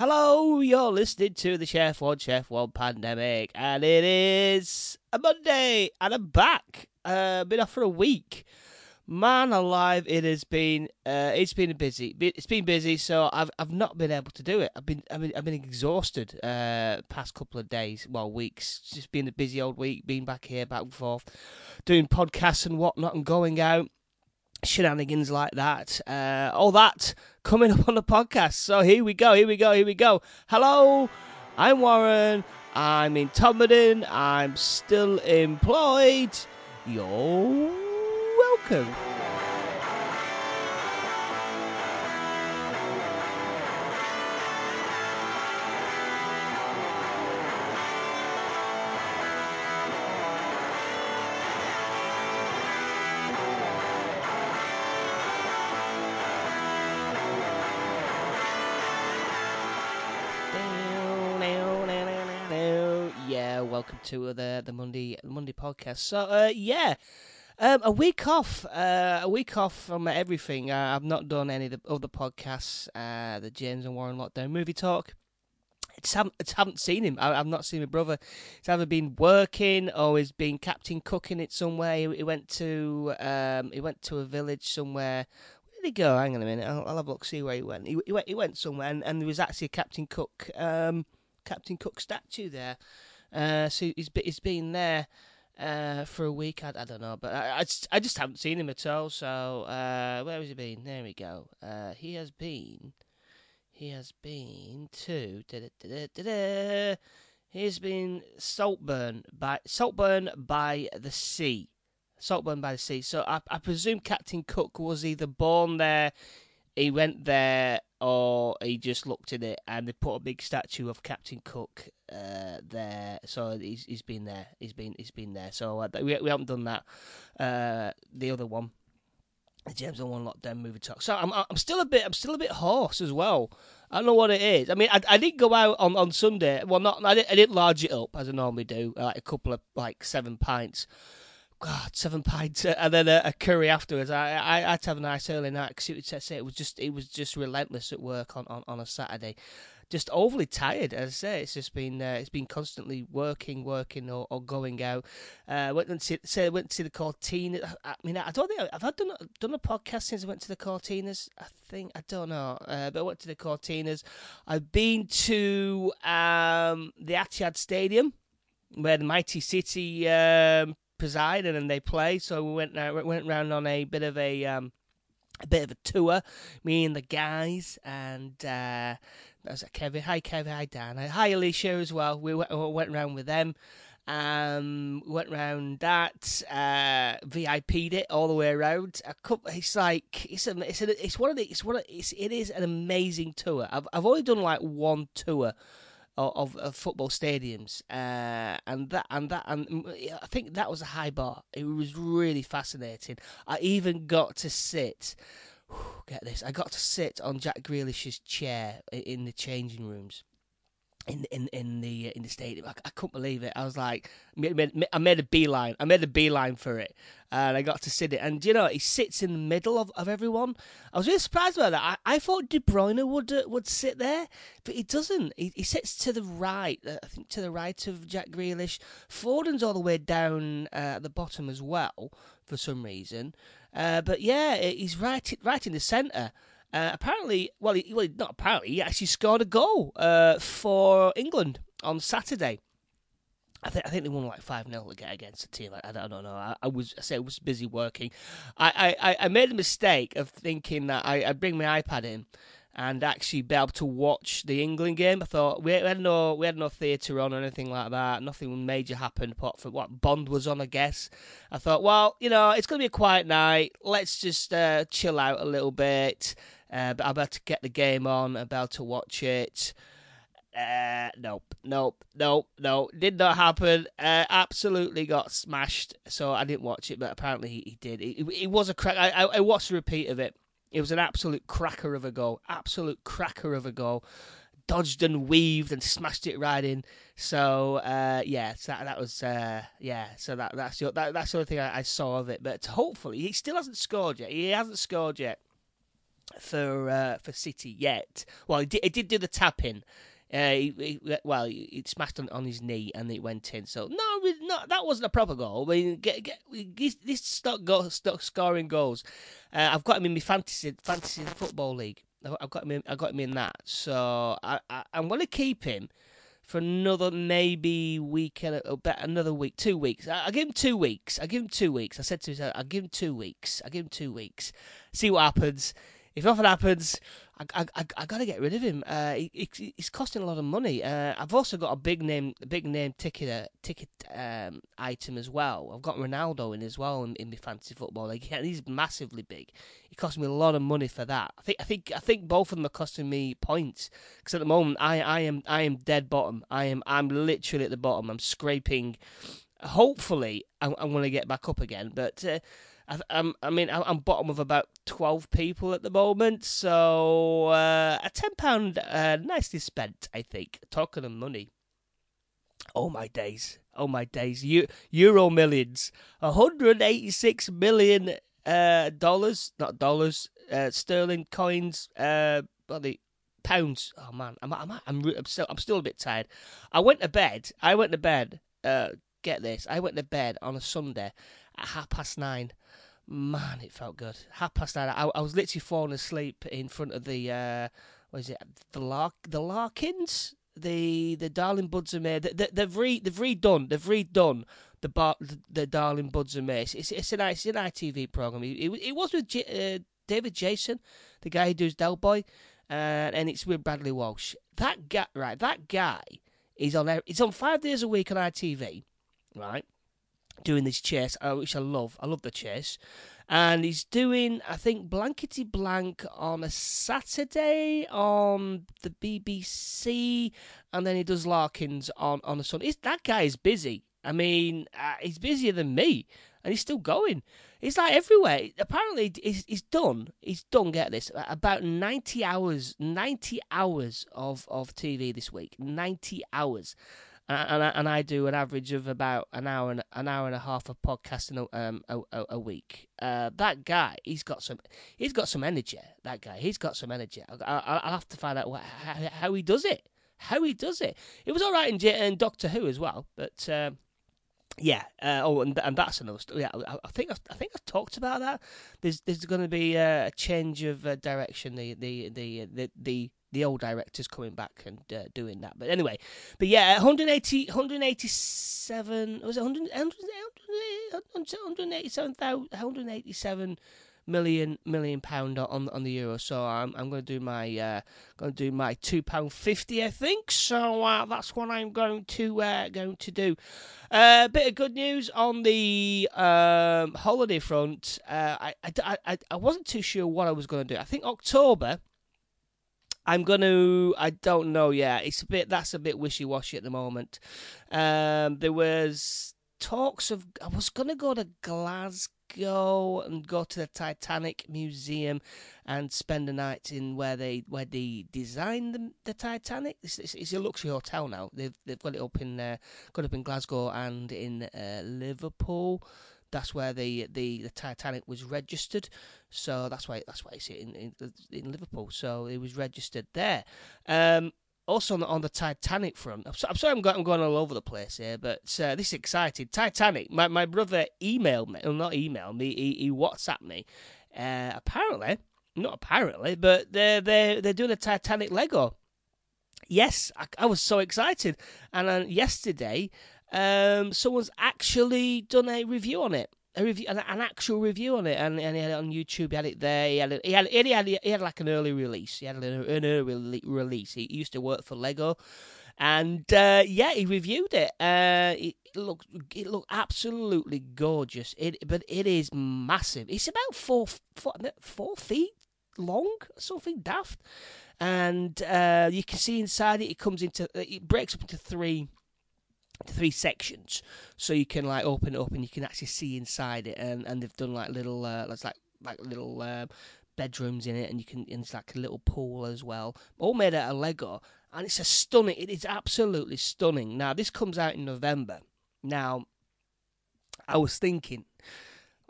Hello, you're listening to the Chef One Chef One Pandemic, and it is a Monday, and I'm back. Uh, been off for a week. Man alive, it has been uh, it's been busy. It's been busy, so I've I've not been able to do it. I've been I've been, I've been exhausted uh past couple of days, well weeks. Just been a busy old week, being back here, back and forth, doing podcasts and whatnot, and going out shenanigans like that. Uh, all that coming up on the podcast. So here we go, here we go, here we go. Hello, I'm Warren. I'm in Todmorden. I'm still employed. You're welcome. Welcome to the the Monday Monday podcast. So uh, yeah, um, a week off, uh, a week off from everything. Uh, I've not done any of the other podcasts, uh, the James and Warren Lockdown Movie Talk. It's haven't, haven't seen him. I, have not seen my brother. He's either been working or he's been Captain Cooking it somewhere. He, he went to um, he went to a village somewhere. Where did he go? Hang on a minute. I'll, I'll have a look, see where he went. He, he went he went somewhere, and, and there was actually a Captain Cook um, Captain Cook statue there. Uh, so he's he's been there uh, for a week. I, I don't know, but I, I just, I, just, haven't seen him at all. So uh, where has he been? There we go. Uh, he has been. He has been to. He's been Saltburn by Saltburn by the sea. Saltburn by the sea. So I, I presume Captain Cook was either born there, he went there, or he just looked at it and they put a big statue of Captain Cook uh, there. So he's he's been there. He's been he's been there. So uh, we we haven't done that. Uh, the other one, the James One Lockdown movie talk. So I'm I'm still a bit I'm still a bit hoarse as well. I don't know what it is. I mean, I, I did go out on, on Sunday. Well, not I didn't, I didn't large it up as I normally do, like a couple of like seven pints. God, seven pints and then a, a curry afterwards. I, I, I had to have a nice early night because it, it was just it was just relentless at work on, on, on a Saturday. Just overly tired, as I say. It's just been uh, it's been constantly working, working, or, or going out. Uh, went to say went to the Cortina. I mean, I don't think I've had done done a podcast since I went to the Cortinas. I think I don't know, uh, but I went to the Cortinas. I've been to um, the Etihad Stadium where the Mighty City um, presiding and they play. So we went uh, went around on a bit of a um, a bit of a tour, me and the guys, and uh, was Kevin. Hi Kevin. Hi Dan. Hi Alicia as well. We went, went around with them. Um, went round that, uh, VIP'd it all the way around. A couple, it's like it's a, it's a, it's one of the, it's one of, it's, it is an amazing tour. I've I've only done like one tour of, of football stadiums, uh, and that and that and I think that was a high bar. It was really fascinating. I even got to sit. Get this! I got to sit on Jack Grealish's chair in the changing rooms in in in the uh, in the stadium. I, I, couldn't believe it. I was like, I made a beeline. I made a beeline for it, and I got to sit it. And you know, he sits in the middle of, of everyone. I was really surprised by that. I, I thought De Bruyne would uh, would sit there, but he doesn't. He, he sits to the right. Uh, I think to the right of Jack Grealish. Foden's all the way down uh, at the bottom as well for some reason. Uh, but yeah, he's right right in the centre. Uh, apparently, well, he, well, not apparently, he actually scored a goal uh, for England on Saturday. I think I think they won like five 0 against the team. I, I, don't know. I, I, was I say I was busy working. I, I, I made a mistake of thinking that I I bring my iPad in and actually be able to watch the England game. I thought we had no we had no theatre on or anything like that. Nothing major happened apart from what Bond was on, I guess. I thought, well, you know, it's gonna be a quiet night. Let's just uh, chill out a little bit. Uh, but about to get the game on, about to watch it. Uh, nope, nope, nope, no, did not happen. Uh, absolutely got smashed. So I didn't watch it, but apparently he, he did. It, it, it, was a crack. I, I, I watched a repeat of it. It was an absolute cracker of a goal. Absolute cracker of a goal. Dodged and weaved and smashed it right in. So uh, yeah, so that, that was uh, yeah. So that that's the, that, that's the only thing I, I saw of it. But hopefully he still hasn't scored yet. He hasn't scored yet. For uh, for City yet. Well, he did, he did do the tapping. Uh, he, he, well, he smashed on, on his knee and it went in. So no, no, that wasn't a proper goal. I mean, get, get, this stuck, go, stuck scoring goals. Uh, I've got him in my fantasy fantasy football league. I've got him. In, I got him in that. So I, I I'm going to keep him for another maybe week another week, two weeks. I, I give him two weeks. I give him two weeks. I said to him, I give him two weeks. I give him two weeks. See what happens. If nothing happens, I, I, I got to get rid of him. Uh, he, he, he's costing a lot of money. Uh, I've also got a big name, big name ticket, uh, ticket um, item as well. I've got Ronaldo in as well in, in my fantasy football. Like he's massively big. He cost me a lot of money for that. I think, I think, I think both of them are costing me points because at the moment I, I am, I am dead bottom. I am, I'm literally at the bottom. I'm scraping. Hopefully, I'm, I'm going to get back up again, but. Uh, I, I'm, I mean, I'm bottom of about 12 people at the moment, so uh, a £10 uh, nicely spent, I think. Talking of money. Oh my days. Oh my days. Eu- Euro millions. 186 million uh, dollars, not dollars, uh, sterling coins, uh, bloody pounds. Oh man, I'm, I'm, I'm, I'm, still, I'm still a bit tired. I went to bed. I went to bed. Uh, get this. I went to bed on a Sunday at half past nine man, it felt good. Half past nine, I, I was literally falling asleep in front of the uh, what is it? The Lark, the Larkins, the the Darling Buds and May. They, they've re they've redone they've redone the bar, the, the Darling Buds and May. It's it's an it's an ITV program. It, it, it was with J, uh, David Jason, the guy who does Del Boy, uh, and it's with Bradley Walsh. That guy, right? That guy is on. It's on five days a week on ITV, right? Doing this chase, uh, which I love. I love the chase. And he's doing, I think, Blankety Blank on a Saturday on the BBC, and then he does Larkins on, on a Sunday. that guy is busy. I mean, uh, he's busier than me, and he's still going. He's like everywhere. Apparently, he's, he's done. He's done. Get this, about ninety hours, ninety hours of of TV this week. Ninety hours and I, and I do an average of about an hour and an hour and a half of podcasting um, a, a, a week. Uh, that guy, he's got some, he's got some energy. That guy, he's got some energy. I, will have to find out what, how, how, he does it. How he does it. It was all right in, in Doctor Who as well, but. Um, yeah. Uh, oh, and and that's another story. Yeah, I, I think I've, I think I've talked about that. There's there's going to be a change of uh, direction. The the the the the the old directors coming back and uh, doing that. But anyway, but yeah, 180, 187, was it 100, 187, 187 million million pound on on the euro. So I'm I'm going to do my uh, going to do my two pound fifty, I think. So uh, that's what I'm going to uh, going to do. A uh, bit of good news on the um, holiday front. Uh, I, I, I I wasn't too sure what I was going to do. I think October I'm gonna. I don't know yet. It's a bit. That's a bit wishy washy at the moment. Um, there was talks of. I was gonna go to Glasgow and go to the Titanic Museum and spend a night in where they where they designed the, the Titanic. It's, it's, it's, a luxury hotel now. They've they've got it up in uh, got up in Glasgow and in uh, Liverpool. That's where the, the, the Titanic was registered. So that's why that's why it's in, in in Liverpool. So it was registered there. Um, also on the, on the Titanic front, I'm, I'm sorry I'm going, I'm going, all over the place here, but uh, this is. Titanic. My my brother emailed me, well, not emailed me. He, he WhatsApped me. Uh, apparently, not apparently, but they're they they're doing a Titanic Lego. Yes, I, I was so excited. And uh, yesterday, um, someone's actually done a review on it. A review, an, an actual review on it, and, and he had it on YouTube. He had it there. He had, it, he had, he had, he had like an early release. He had an, an early release. He used to work for Lego, and uh, yeah, he reviewed it. Uh, it, it looked it looked absolutely gorgeous. It, but it is massive. It's about four four, four feet long, something daft, and uh, you can see inside it. It comes into it breaks up into three three sections. So you can like open it up and you can actually see inside it and and they've done like little uh like like little uh, bedrooms in it and you can and it's like a little pool as well. All made out of lego and it's a stunning it is absolutely stunning. Now this comes out in november. Now i was thinking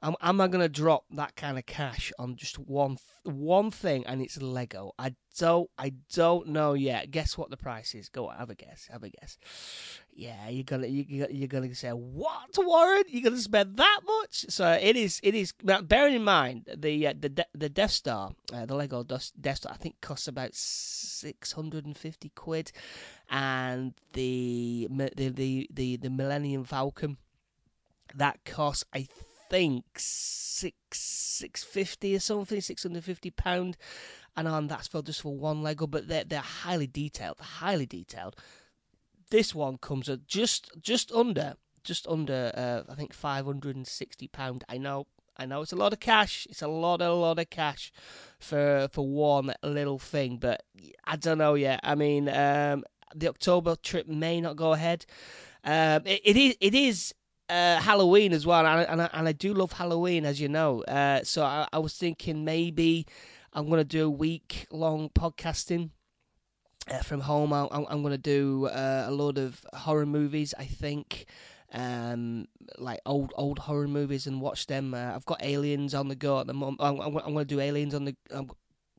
Am, am I going to drop that kind of cash on just one one thing, and it's Lego? I don't, I don't know yet. Guess what the price is? Go on, have a guess. Have a guess. Yeah, you're gonna, you, you're gonna say, what, Warren? You're gonna spend that much? So it is, it is. Bearing in mind the uh, the the Death Star, uh, the Lego Death Star, I think costs about six hundred and fifty quid, and the the the the, the Millennium Falcon that costs, I think six six fifty or something, six hundred fifty pound, and on that's for just for one Lego. But they're they're highly detailed, highly detailed. This one comes at just just under just under uh, I think five hundred and sixty pound. I know I know it's a lot of cash. It's a lot, a lot of cash for for one little thing. But I don't know yet. I mean, um, the October trip may not go ahead. Um, it, it is it is uh, Halloween as well, and I, and I, and I do love Halloween, as you know. Uh, so I, I, was thinking maybe I'm to do a week long podcasting uh, from home. I, am to do uh, a lot of horror movies. I think. Um, like old old horror movies and watch them. Uh, I've got Aliens on the go at the moment. I'm, I'm, I'm to do Aliens on the. I'm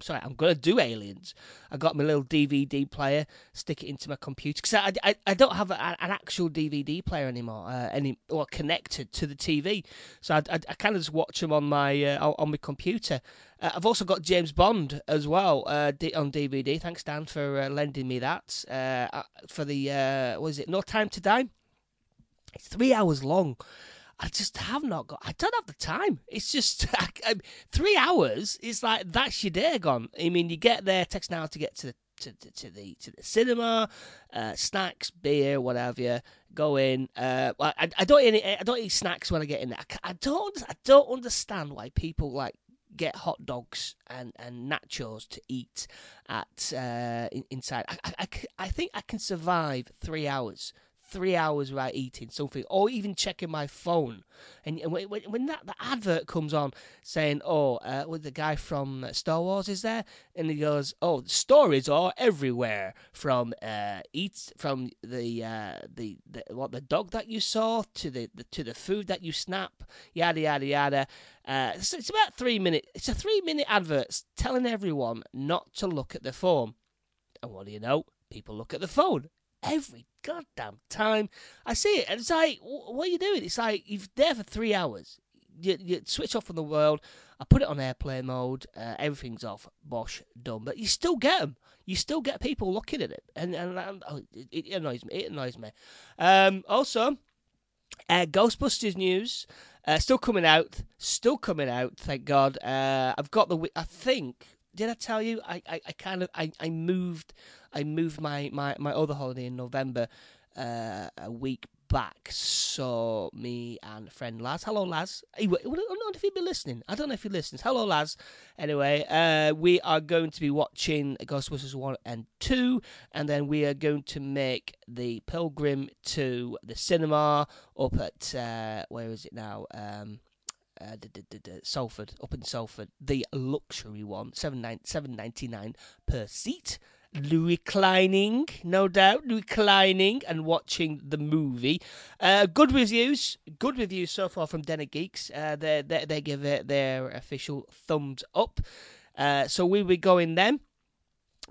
sorry, I'm gonna do Aliens. I got my little DVD player, stick it into my computer because I, I, I don't have a, an actual DVD player anymore, uh, any or connected to the TV. So I, I, I kind of just watch them on my uh, on my computer. Uh, I've also got James Bond as well uh, on DVD. Thanks Dan for uh, lending me that uh, for the what is it? No Time to Die. It's three hours long. I just have not got. I don't have the time. It's just I, I, three hours. It's like that's your day gone. I mean, you get there. Takes an hour to get to the to, to, to the to the cinema, uh, snacks, beer, whatever. You go in. Uh, I, I don't eat any, I don't eat snacks when I get in there. I, I don't I don't understand why people like get hot dogs and, and nachos to eat at uh, inside. I, I, I think I can survive three hours three hours without eating something or even checking my phone. And when, when that the advert comes on saying, "Oh, uh, the guy from Star Wars is there," and he goes, "Oh, stories are everywhere from uh, eat from the, uh, the the what the dog that you saw to the, the to the food that you snap, yada yada yada." Uh, so it's about three minutes. It's a three minute advert telling everyone not to look at their phone. And what do you know? People look at the phone every goddamn time. I see it, and it's like, what are you doing? It's like you're there for three hours. You, you switch off from the world. I put it on airplane mode. Uh, everything's off. Bosh, done. But you still get them. You still get people looking at it, and and, and oh, it, it, annoys me. It annoys me. Um, also, uh, Ghostbusters news. Uh, still coming out. Still coming out. Thank God. Uh, I've got the. I think. Did I tell you? I, I, I kind of I, I moved I moved my, my, my other holiday in November uh, a week back. So me and friend Laz, hello Laz. I don't know if he'd be listening. I don't know if he listens. Hello Laz. Anyway, uh, we are going to be watching Ghostbusters one and two, and then we are going to make the pilgrim to the cinema up at uh, where is it now? Um, uh, Salford, up in Salford, the luxury one, seven ninety nine per seat reclining, no doubt, reclining and watching the movie. Uh, good reviews, good reviews so far from Den of Geeks. Uh, they, they, give it their official thumbs up. Uh, so we will be going then.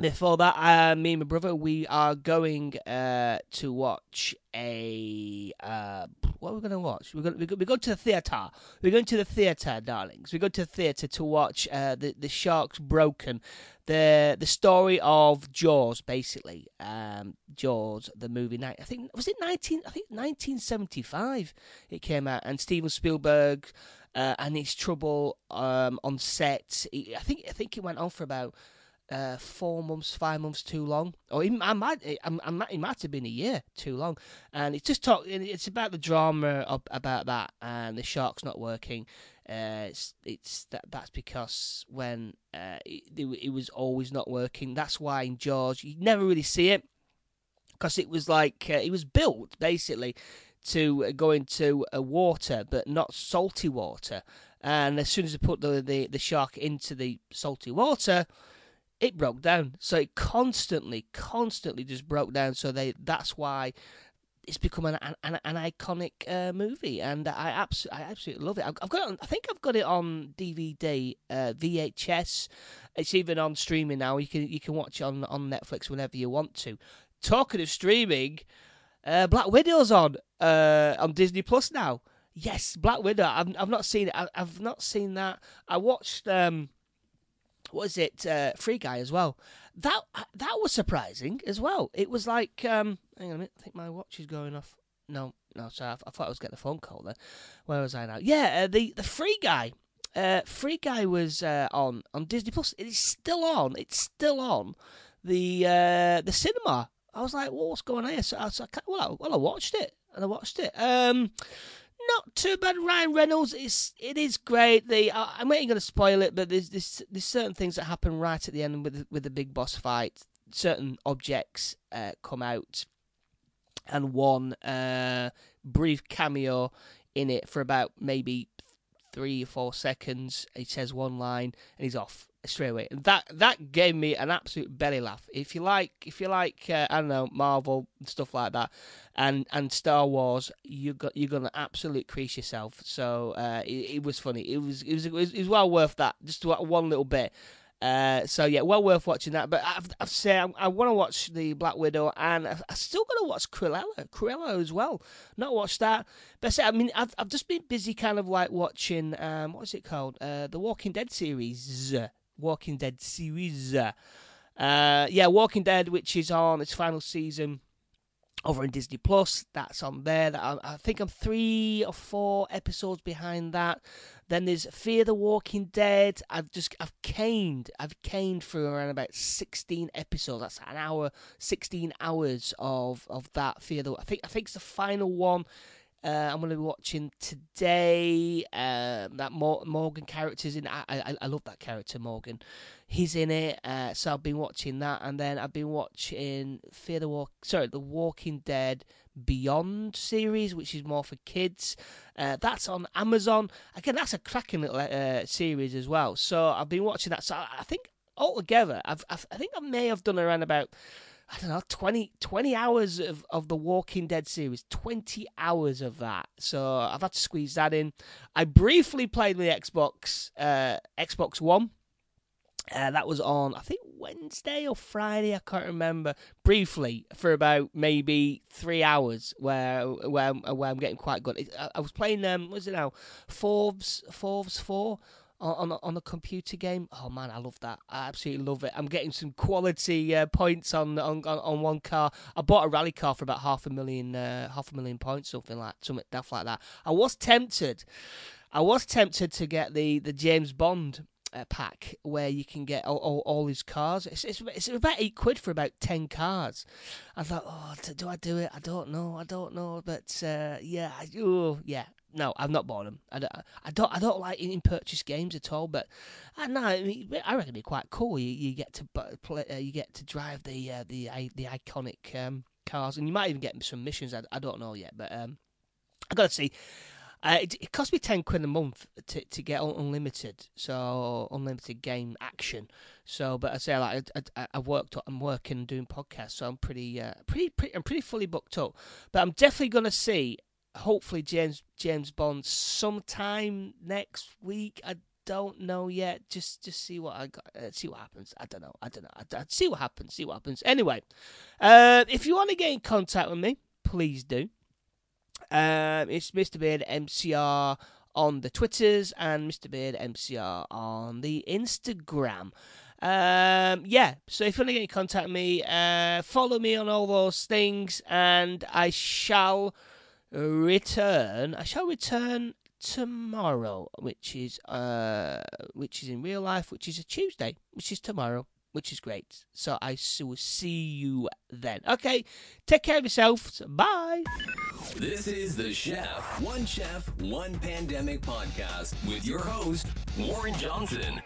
Before that, uh, me and my brother, we are going uh, to watch a. Uh, what are we going to watch? We're going we go, we go to the theatre. We're going to the theatre, darlings. We go to the theatre to watch uh, the the Sharks Broken, the the story of Jaws, basically. Um, Jaws, the movie. I think was it nineteen. I think nineteen seventy five. It came out, and Steven Spielberg. Uh, and his trouble um, on set. I think I think it went on for about uh, four months, five months too long, or even I might, I, I might, it might have been a year too long. And it's just talk. It's about the drama of, about that and the sharks not working. Uh, it's it's that that's because when uh, it, it was always not working. That's why in Jaws you never really see it because it was like uh, it was built basically to go into a water, but not salty water. And as soon as they put the, the, the shark into the salty water, it broke down. So it constantly, constantly just broke down. So they that's why it's become an an, an iconic uh, movie, and I absolutely I absolutely love it. I've, got it on, I think I've got it on DVD, uh, VHS. It's even on streaming now. You can you can watch on on Netflix whenever you want to. Talking of streaming, uh, Black Widow's on uh, on Disney Plus now. Yes, Black Widow. I've I've not seen it. I, have not seen that. I watched um, what is it? Uh, Free Guy as well. That that was surprising as well. It was like um, hang on a minute. I think my watch is going off. No, no, sorry. I, I thought I was getting a phone call there. Where was I now? Yeah, uh, the the Free Guy. Uh, Free Guy was uh, on on Disney Plus. It is still on. It's still on the uh, the cinema. I was like, well, what's going on here? So, I, so I, well, I, well, I watched it and I watched it. Um, not too bad. Ryan Reynolds is it is great. The uh, I'm not going to spoil it, but there's, there's there's certain things that happen right at the end with with the big boss fight. Certain objects uh, come out, and one uh, brief cameo in it for about maybe three or four seconds. He says one line and he's off straight away. That that gave me an absolute belly laugh. If you like, if you like, uh, I don't know Marvel stuff like that, and and Star Wars, you got you're gonna absolutely crease yourself. So uh, it, it, was funny. It was it was it was, it was well worth that. Just one little bit. Uh, so yeah, well worth watching that. But I've, I've said I, I want to watch the Black Widow, and I've still got to watch Cruella, Cruella as well. Not watched that, but I, I mean, I've, I've just been busy, kind of like watching um, what is it called, uh, the Walking Dead series, Walking Dead series. Uh, yeah, Walking Dead, which is on its final season over in Disney Plus. That's on there. I, I, think I'm three or four episodes behind that. Then there's Fear the Walking Dead. I've just I've caned I've caned through around about 16 episodes. That's an hour, 16 hours of of that Fear the. I think I think it's the final one. Uh, I'm going to be watching today. Um, that Morgan character's in. I, I I love that character Morgan. He's in it. Uh, so I've been watching that, and then I've been watching Fear the Walk. Sorry, the Walking Dead Beyond series, which is more for kids. Uh, that's on Amazon. Again, that's a cracking little uh, series as well. So I've been watching that. So I think altogether, I've, I've I think I may have done around about I don't know, 20, 20 hours of, of the Walking Dead series. 20 hours of that. So I've had to squeeze that in. I briefly played the Xbox, uh, Xbox One. Uh, that was on, I think, Wednesday or Friday. I can't remember. Briefly, for about maybe three hours, where where, where I'm getting quite good. I, I was playing, um, what is it now? Forza, Forza 4 on on a computer game. Oh man, I love that. I absolutely love it. I'm getting some quality uh, points on, on on one car. I bought a rally car for about half a million uh, half a million points, something like something stuff like that. I was tempted. I was tempted to get the the James Bond uh, pack where you can get all, all, all his cars. It's, it's, it's about eight quid for about ten cars. I thought, oh, do I do it? I don't know. I don't know. But uh, yeah, oh, yeah no, I've not bought them. I don't, I don't, I don't like in purchase games at all. But I I, mean, I reckon it'd be quite cool. You, you get to play, uh, you get to drive the uh, the the iconic um, cars, and you might even get some missions. I, I don't know yet, but um, I got to see. Uh, it, it cost me ten quid a month to to get unlimited, so unlimited game action. So, but I say like I, I, I worked, I'm working doing podcasts, so I'm pretty, uh, pretty, pretty, I'm pretty fully booked up. But I'm definitely gonna see hopefully James James Bond sometime next week. I don't know yet. Just just see what I got. Uh, see what happens. I don't know. I don't know. I, I see what happens. See what happens. Anyway, uh, if you want to get in contact with me, please do. Um, it's Mr Beard MCR on the Twitters and Mr Beard MCR on the Instagram. Um, yeah, so if you want to get in contact with me, uh, follow me on all those things, and I shall return. I shall return tomorrow, which is uh, which is in real life, which is a Tuesday, which is tomorrow, which is great. So I will see you then. Okay, take care of yourselves. Bye. This is the Chef, One Chef, One Pandemic podcast with your host, Warren Johnson.